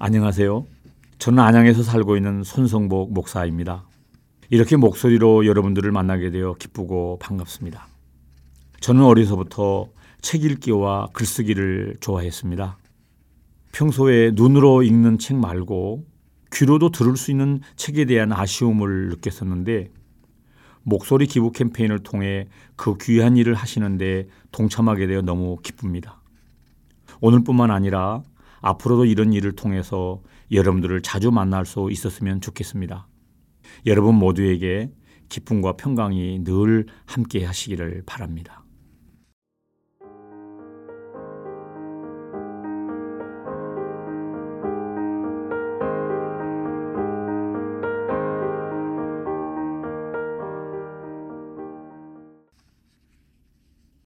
안녕하세요. 저는 안양에서 살고 있는 손성복 목사입니다. 이렇게 목소리로 여러분들을 만나게 되어 기쁘고 반갑습니다. 저는 어려서부터 책 읽기와 글쓰기를 좋아했습니다. 평소에 눈으로 읽는 책 말고 귀로도 들을 수 있는 책에 대한 아쉬움을 느꼈었는데 목소리 기부 캠페인을 통해 그 귀한 일을 하시는데 동참하게 되어 너무 기쁩니다. 오늘뿐만 아니라 앞으로도 이런 일을 통해서 여러분들을 자주 만날 수 있었으면 좋겠습니다. 여러분 모두에게 기쁨과 평강이 늘 함께 하시기를 바랍니다.